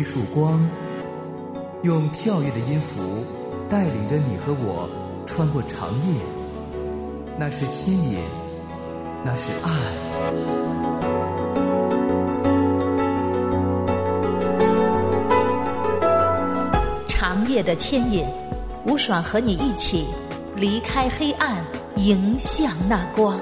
一束光，用跳跃的音符带领着你和我穿过长夜。那是牵引，那是爱。长夜的牵引，吴爽和你一起离开黑暗，迎向那光。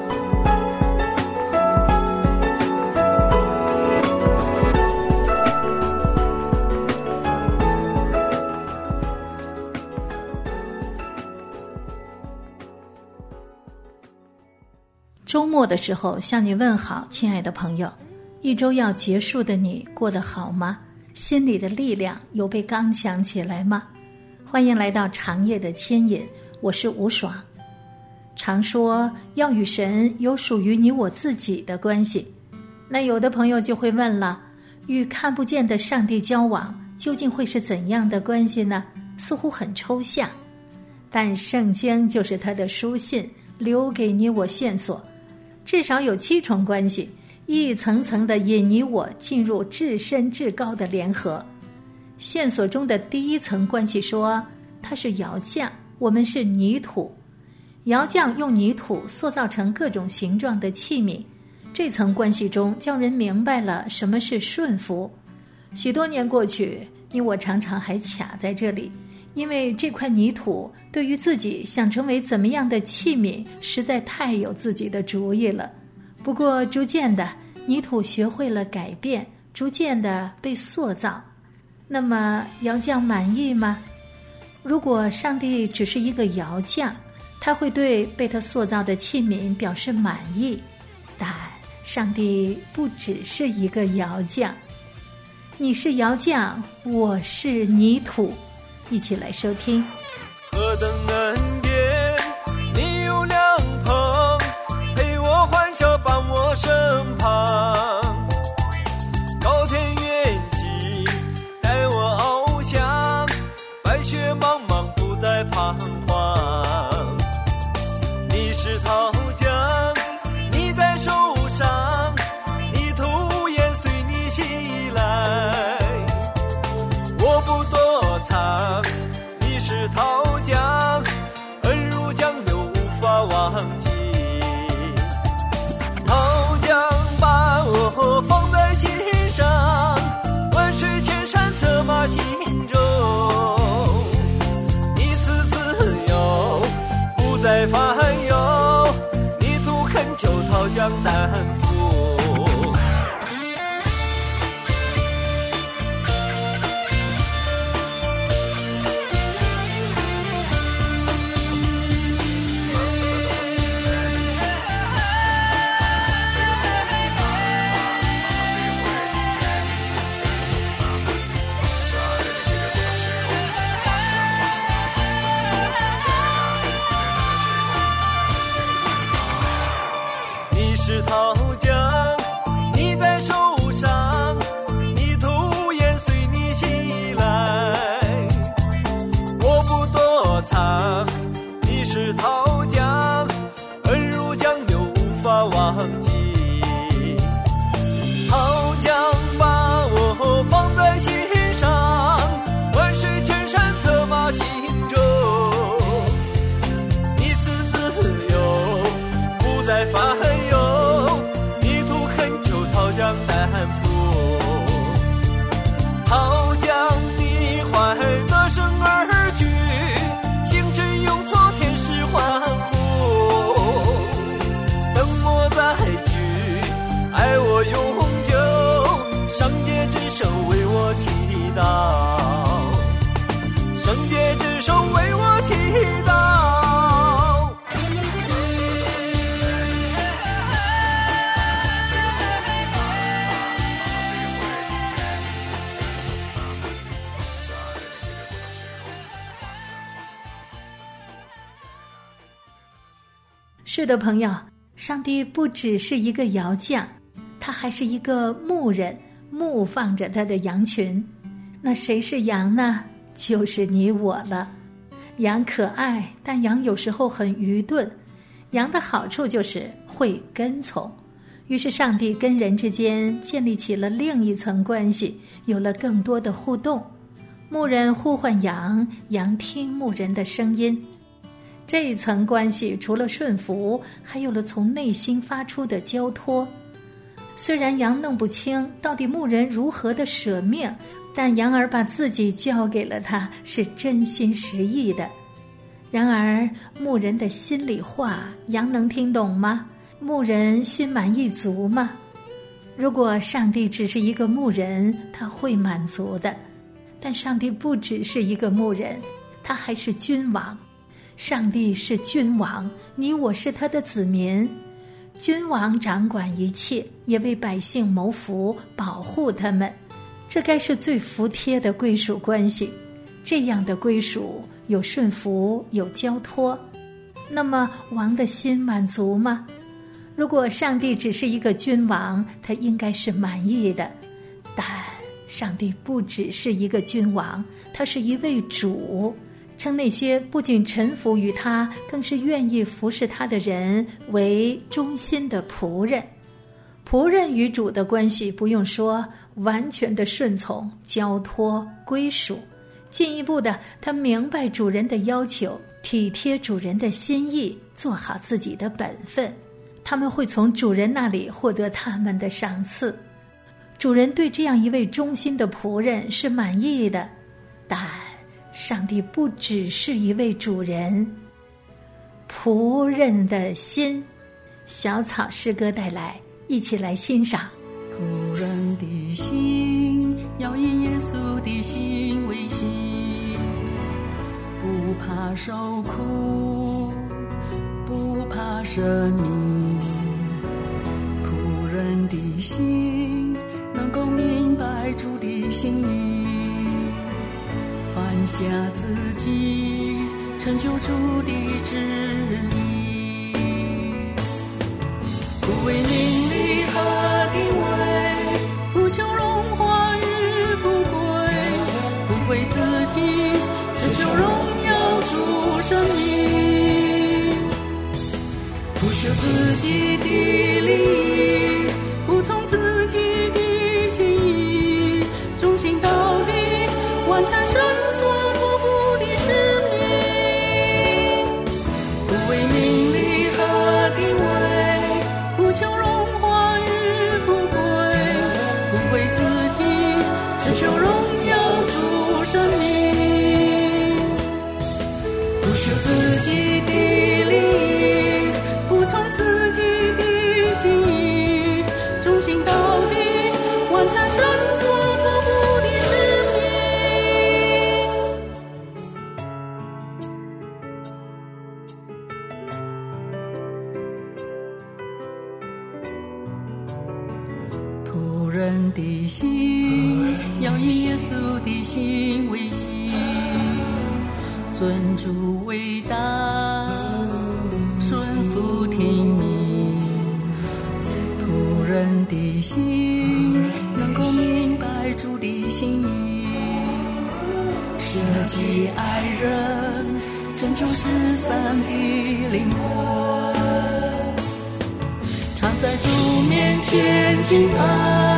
的时候向你问好，亲爱的朋友，一周要结束的你过得好吗？心里的力量有被刚强起来吗？欢迎来到长夜的牵引，我是吴爽。常说要与神有属于你我自己的关系，那有的朋友就会问了：与看不见的上帝交往，究竟会是怎样的关系呢？似乎很抽象，但圣经就是他的书信，留给你我线索。至少有七重关系，一层层的引你我进入至深至高的联合。线索中的第一层关系说，他是窑匠，我们是泥土。窑匠用泥土塑造成各种形状的器皿。这层关系中，叫人明白了什么是顺服。许多年过去，你我常常还卡在这里。因为这块泥土对于自己想成为怎么样的器皿，实在太有自己的主意了。不过逐渐的，泥土学会了改变，逐渐的被塑造。那么窑匠满意吗？如果上帝只是一个窑匠，他会对被他塑造的器皿表示满意。但上帝不只是一个窑匠，你是窑匠，我是泥土。一起来收听。是的，朋友，上帝不只是一个窑匠，他还是一个牧人，牧放着他的羊群。那谁是羊呢？就是你我了。羊可爱，但羊有时候很愚钝。羊的好处就是会跟从，于是，上帝跟人之间建立起了另一层关系，有了更多的互动。牧人呼唤羊，羊听牧人的声音。这一层关系除了顺服，还有了从内心发出的交托。虽然羊弄不清到底牧人如何的舍命，但羊儿把自己交给了他，是真心实意的。然而，牧人的心里话，羊能听懂吗？牧人心满意足吗？如果上帝只是一个牧人，他会满足的。但上帝不只是一个牧人，他还是君王。上帝是君王，你我是他的子民。君王掌管一切，也为百姓谋福，保护他们。这该是最服帖的归属关系。这样的归属有顺服，有交托。那么，王的心满足吗？如果上帝只是一个君王，他应该是满意的。但上帝不只是一个君王，他是一位主，称那些不仅臣服于他，更是愿意服侍他的人为忠心的仆人。仆人与主的关系，不用说，完全的顺从、交托、归属。进一步的，他明白主人的要求，体贴主人的心意，做好自己的本分。他们会从主人那里获得他们的赏赐，主人对这样一位忠心的仆人是满意的，但上帝不只是一位主人。仆人的心，小草诗歌带来，一起来欣赏。仆人的心要以耶稣的心为心，不怕受苦，不怕生命。仆人的心能够明白主的心意，放下自己，成就主的旨意。不为名利和地位，不求荣华与富贵，不为自己，只求荣耀主生命，不求自己的人的心要以耶稣的心为心，尊主为大，顺服天意，仆人的心能够明白主的心意，舍己爱人，拯救失散的灵魂。常在主面前敬拜。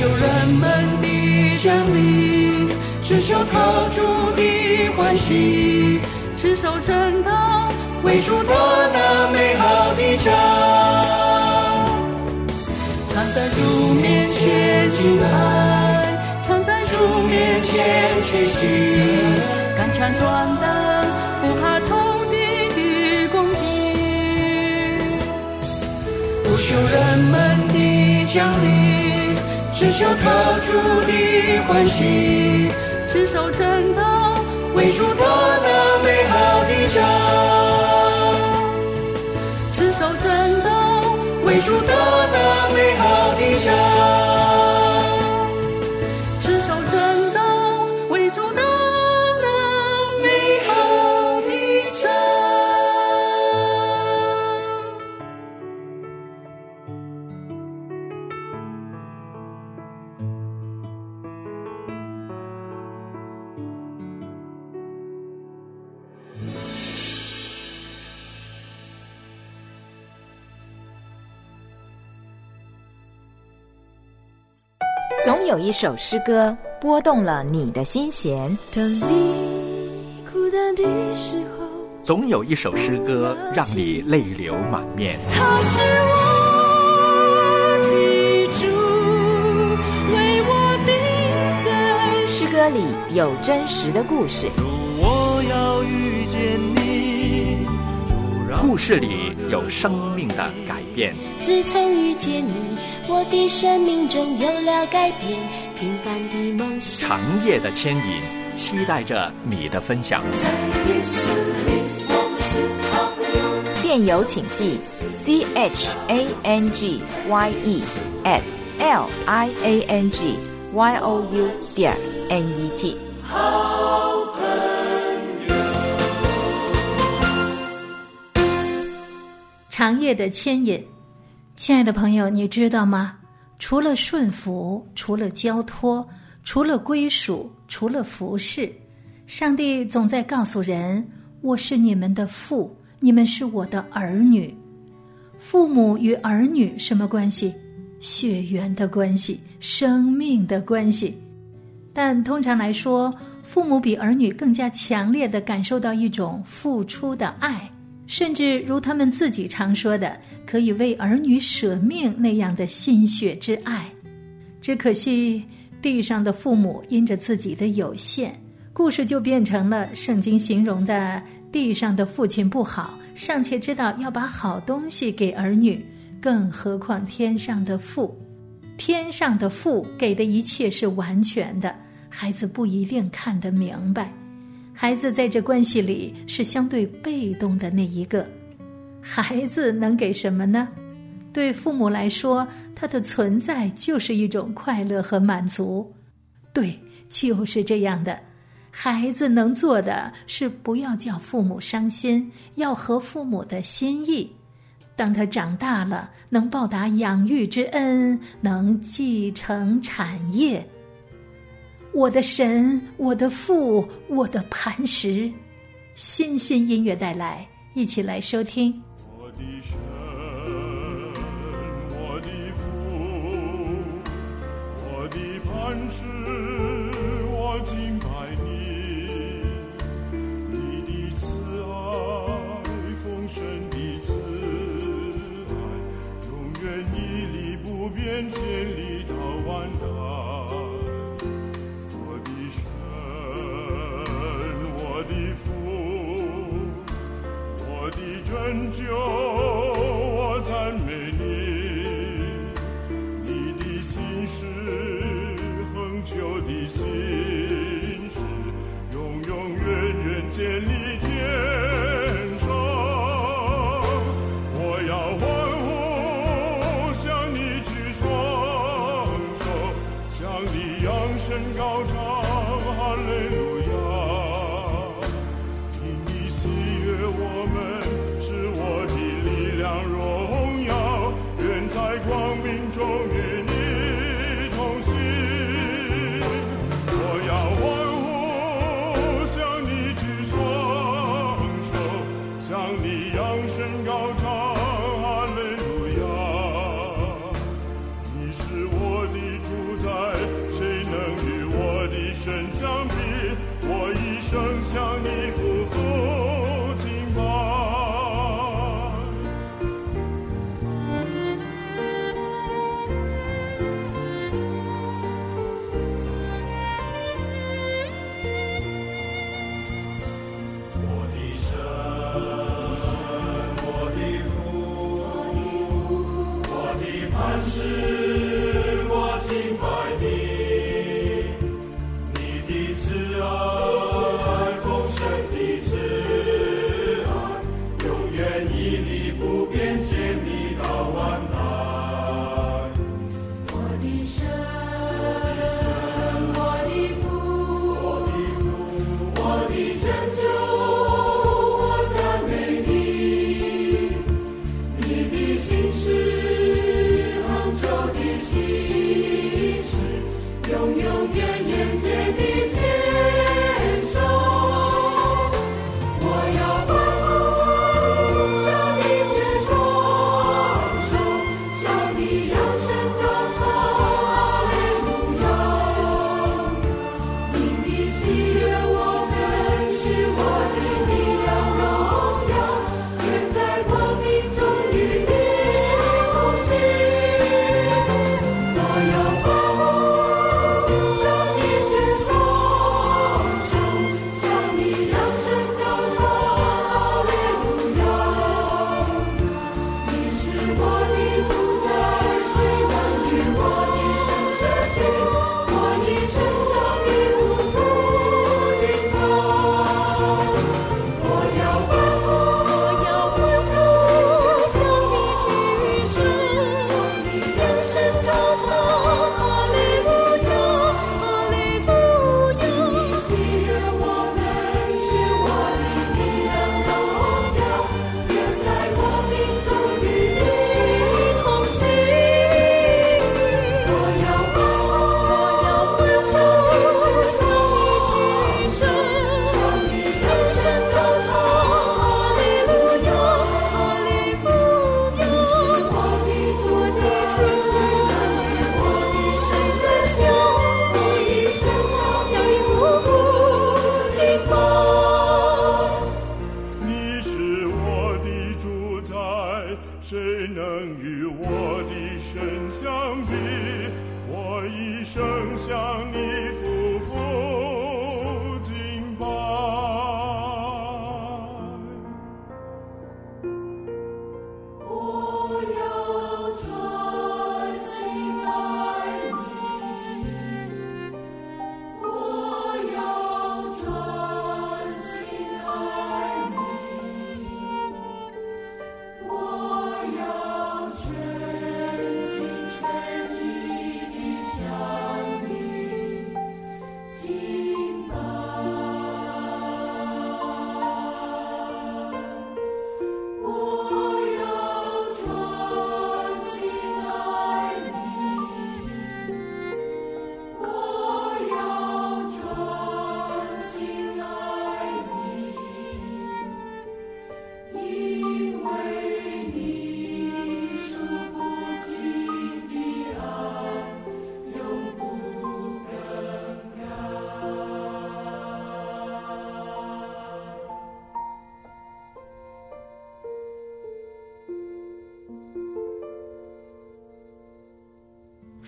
求人们的奖励，只求讨主的欢喜，赤手正道，为主得那美好的家。常在主面前敬拜，常在主面前屈膝，干枪转灯，求人们的奖励。只求讨主的欢喜，赤手正道，为主夺那美好的奖。赤手正道，为主夺总有一首诗歌拨动了你的心弦，当你孤单的时候，总有一首诗歌让你泪流满面。他是我的主，为我的在诗歌里有真实的故事，主，我要遇见你，故事里有生命的改变。自从遇见你，我的生命中有了改变，平凡的梦想。长夜的牵引，期待着你的分享。电邮请寄 c h a n g y e at l i a n g y o u 点 n e t。长夜的牵引，亲爱的朋友，你知道吗？除了顺服，除了交托，除了归属，除了服侍，上帝总在告诉人：“我是你们的父，你们是我的儿女。”父母与儿女什么关系？血缘的关系，生命的关系。但通常来说，父母比儿女更加强烈的感受到一种付出的爱。甚至如他们自己常说的，可以为儿女舍命那样的心血之爱。只可惜地上的父母因着自己的有限，故事就变成了圣经形容的地上的父亲不好，尚且知道要把好东西给儿女，更何况天上的父？天上的父给的一切是完全的，孩子不一定看得明白。孩子在这关系里是相对被动的那一个，孩子能给什么呢？对父母来说，他的存在就是一种快乐和满足。对，就是这样的。孩子能做的是不要叫父母伤心，要合父母的心意。当他长大了，能报答养育之恩，能继承产业。我的神，我的父，我的磐石，新鲜音乐带来，一起来收听。我的神，我的父，我的磐石，我敬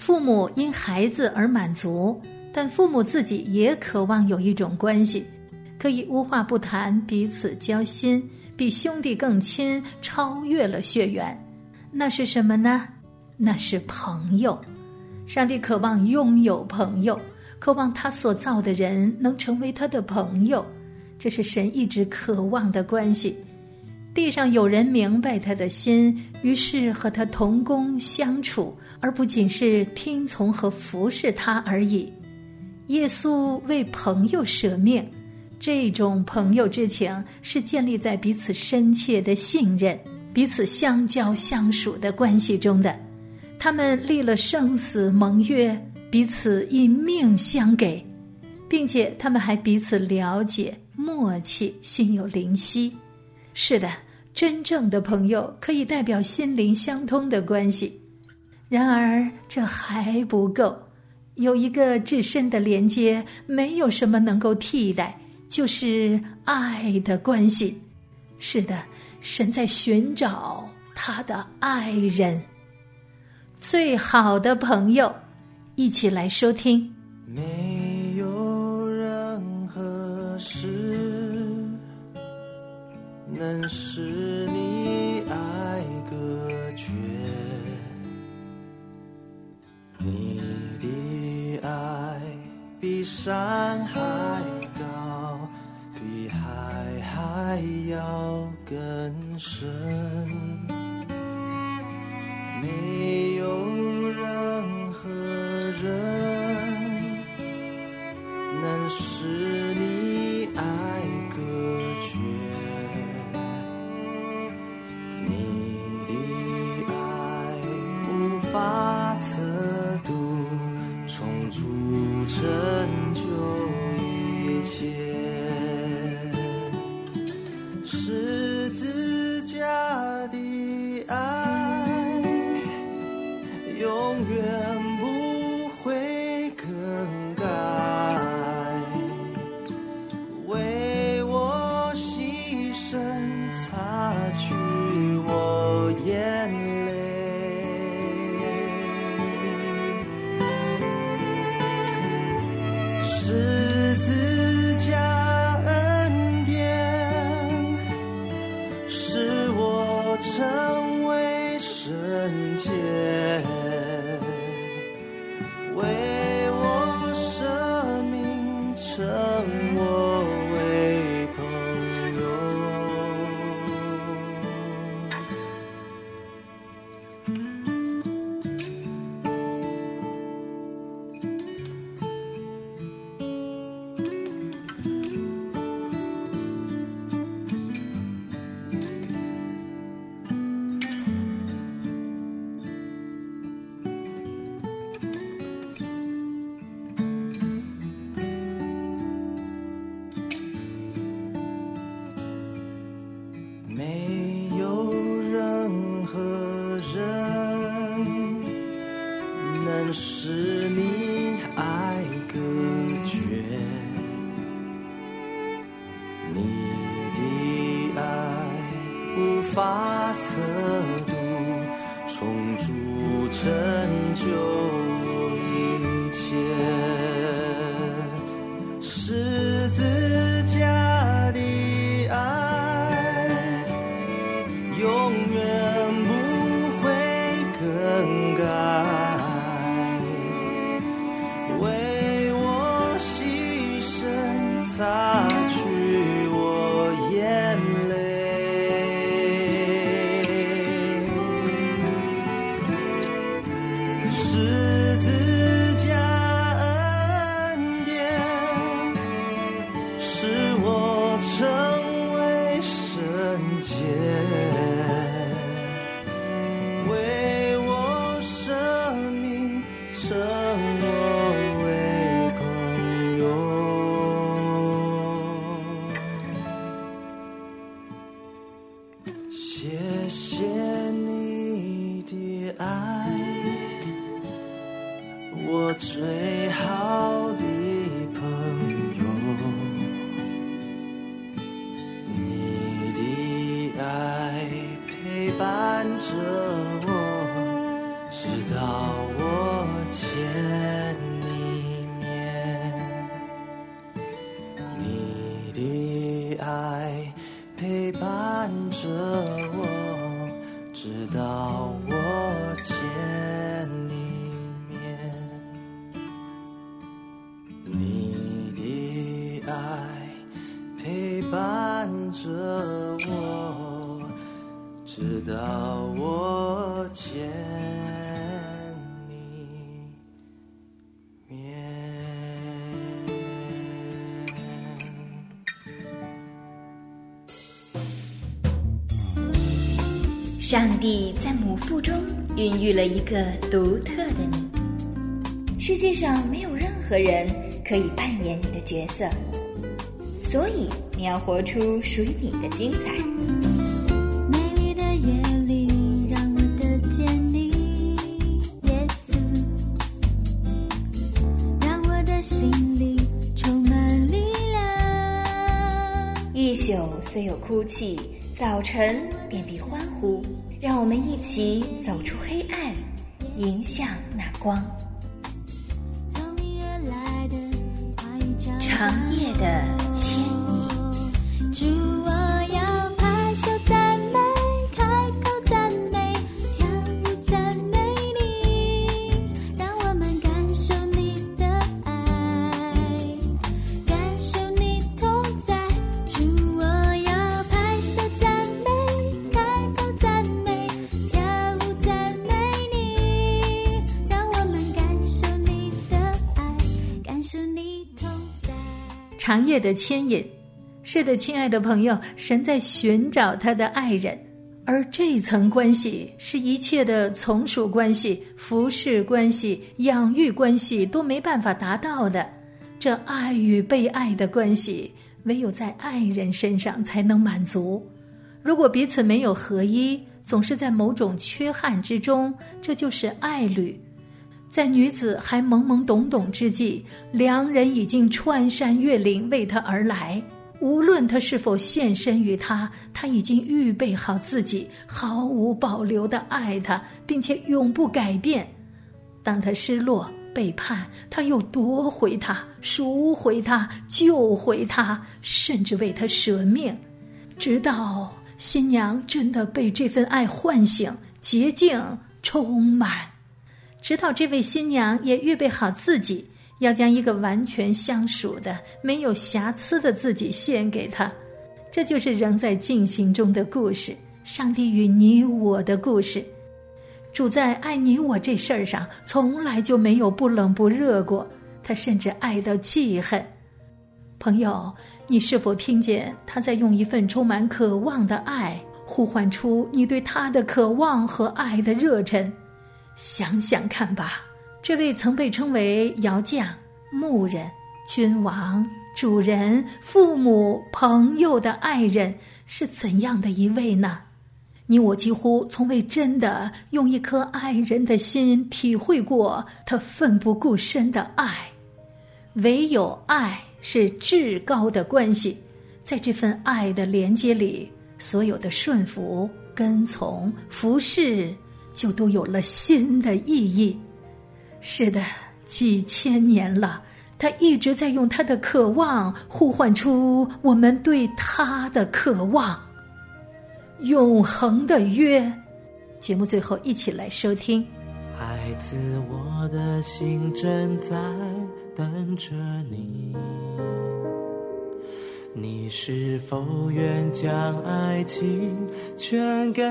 父母因孩子而满足，但父母自己也渴望有一种关系，可以无话不谈，彼此交心，比兄弟更亲，超越了血缘。那是什么呢？那是朋友。上帝渴望拥有朋友，渴望他所造的人能成为他的朋友，这是神一直渴望的关系。地上有人明白他的心，于是和他同工相处，而不仅是听从和服侍他而已。耶稣为朋友舍命，这种朋友之情是建立在彼此深切的信任、彼此相交相属的关系中的。他们立了生死盟约，彼此以命相给，并且他们还彼此了解、默契、心有灵犀。是的，真正的朋友可以代表心灵相通的关系。然而，这还不够，有一个至深的连接，没有什么能够替代，就是爱的关系。是的，神在寻找他的爱人，最好的朋友。一起来收听。山还高，比海还要更深。永直到我前上帝在母腹中孕育了一个独特的你。世界上没有任何人可以扮演你的角色，所以你要活出属于你的精彩。美丽的夜里，让我得见你，耶稣，让我的心里充满力量。一宿虽有哭泣，早晨便必欢呼。让我们一起走出黑暗，迎向那光。长夜的牵引。是的，亲爱的朋友，神在寻找他的爱人，而这层关系是一切的从属关系、服侍关系、养育关系都没办法达到的。这爱与被爱的关系，唯有在爱人身上才能满足。如果彼此没有合一，总是在某种缺憾之中，这就是爱侣。在女子还懵懵懂懂之际，良人已经穿山越岭为她而来。无论他是否献身于他，他已经预备好自己，毫无保留的爱他，并且永不改变。当他失落、背叛，他又夺回他、赎回他、救回他，甚至为他舍命，直到新娘真的被这份爱唤醒、洁净、充满，直到这位新娘也预备好自己。要将一个完全相属的、没有瑕疵的自己献给他，这就是仍在进行中的故事。上帝与你我的故事，主在爱你我这事儿上从来就没有不冷不热过，他甚至爱到记恨。朋友，你是否听见他在用一份充满渴望的爱呼唤出你对他的渴望和爱的热忱？想想看吧。这位曾被称为窑匠、牧人、君王、主人、父母、朋友的爱人是怎样的一位呢？你我几乎从未真的用一颗爱人的心体会过他奋不顾身的爱。唯有爱是至高的关系，在这份爱的连接里，所有的顺服、跟从、服侍，就都有了新的意义。是的，几千年了，他一直在用他的渴望呼唤出我们对他的渴望。永恒的约，节目最后一起来收听。孩子，我的心正在等着你，你是否愿将爱情全给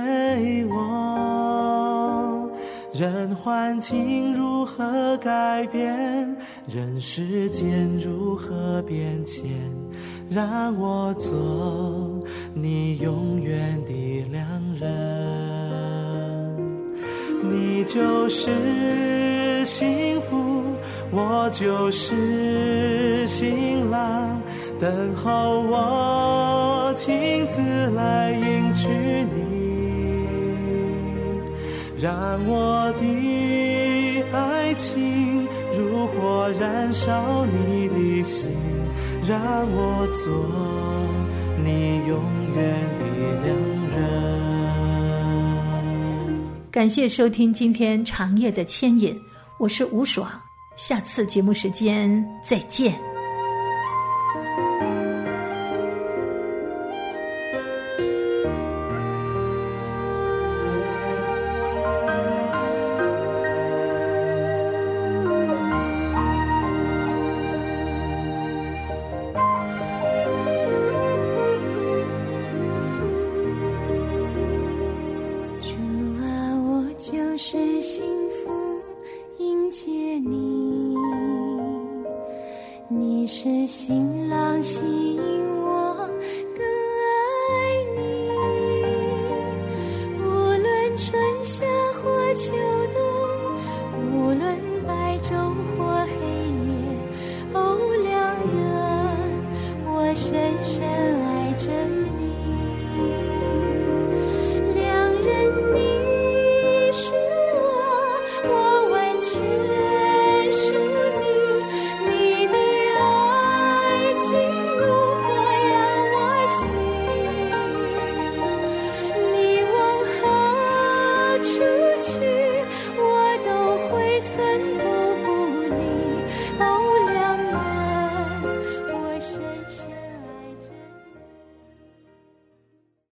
我？任环境如何改变，任时间如何变迁，让我做你永远的良人。你就是幸福，我就是幸，等候我亲自来迎娶你。让我的爱情如火燃烧你的心，让我做你永远的良人。感谢收听今天长夜的牵引，我是吴爽，下次节目时间再见。迎接你。你是新郎吸引我更爱你。无论春夏或秋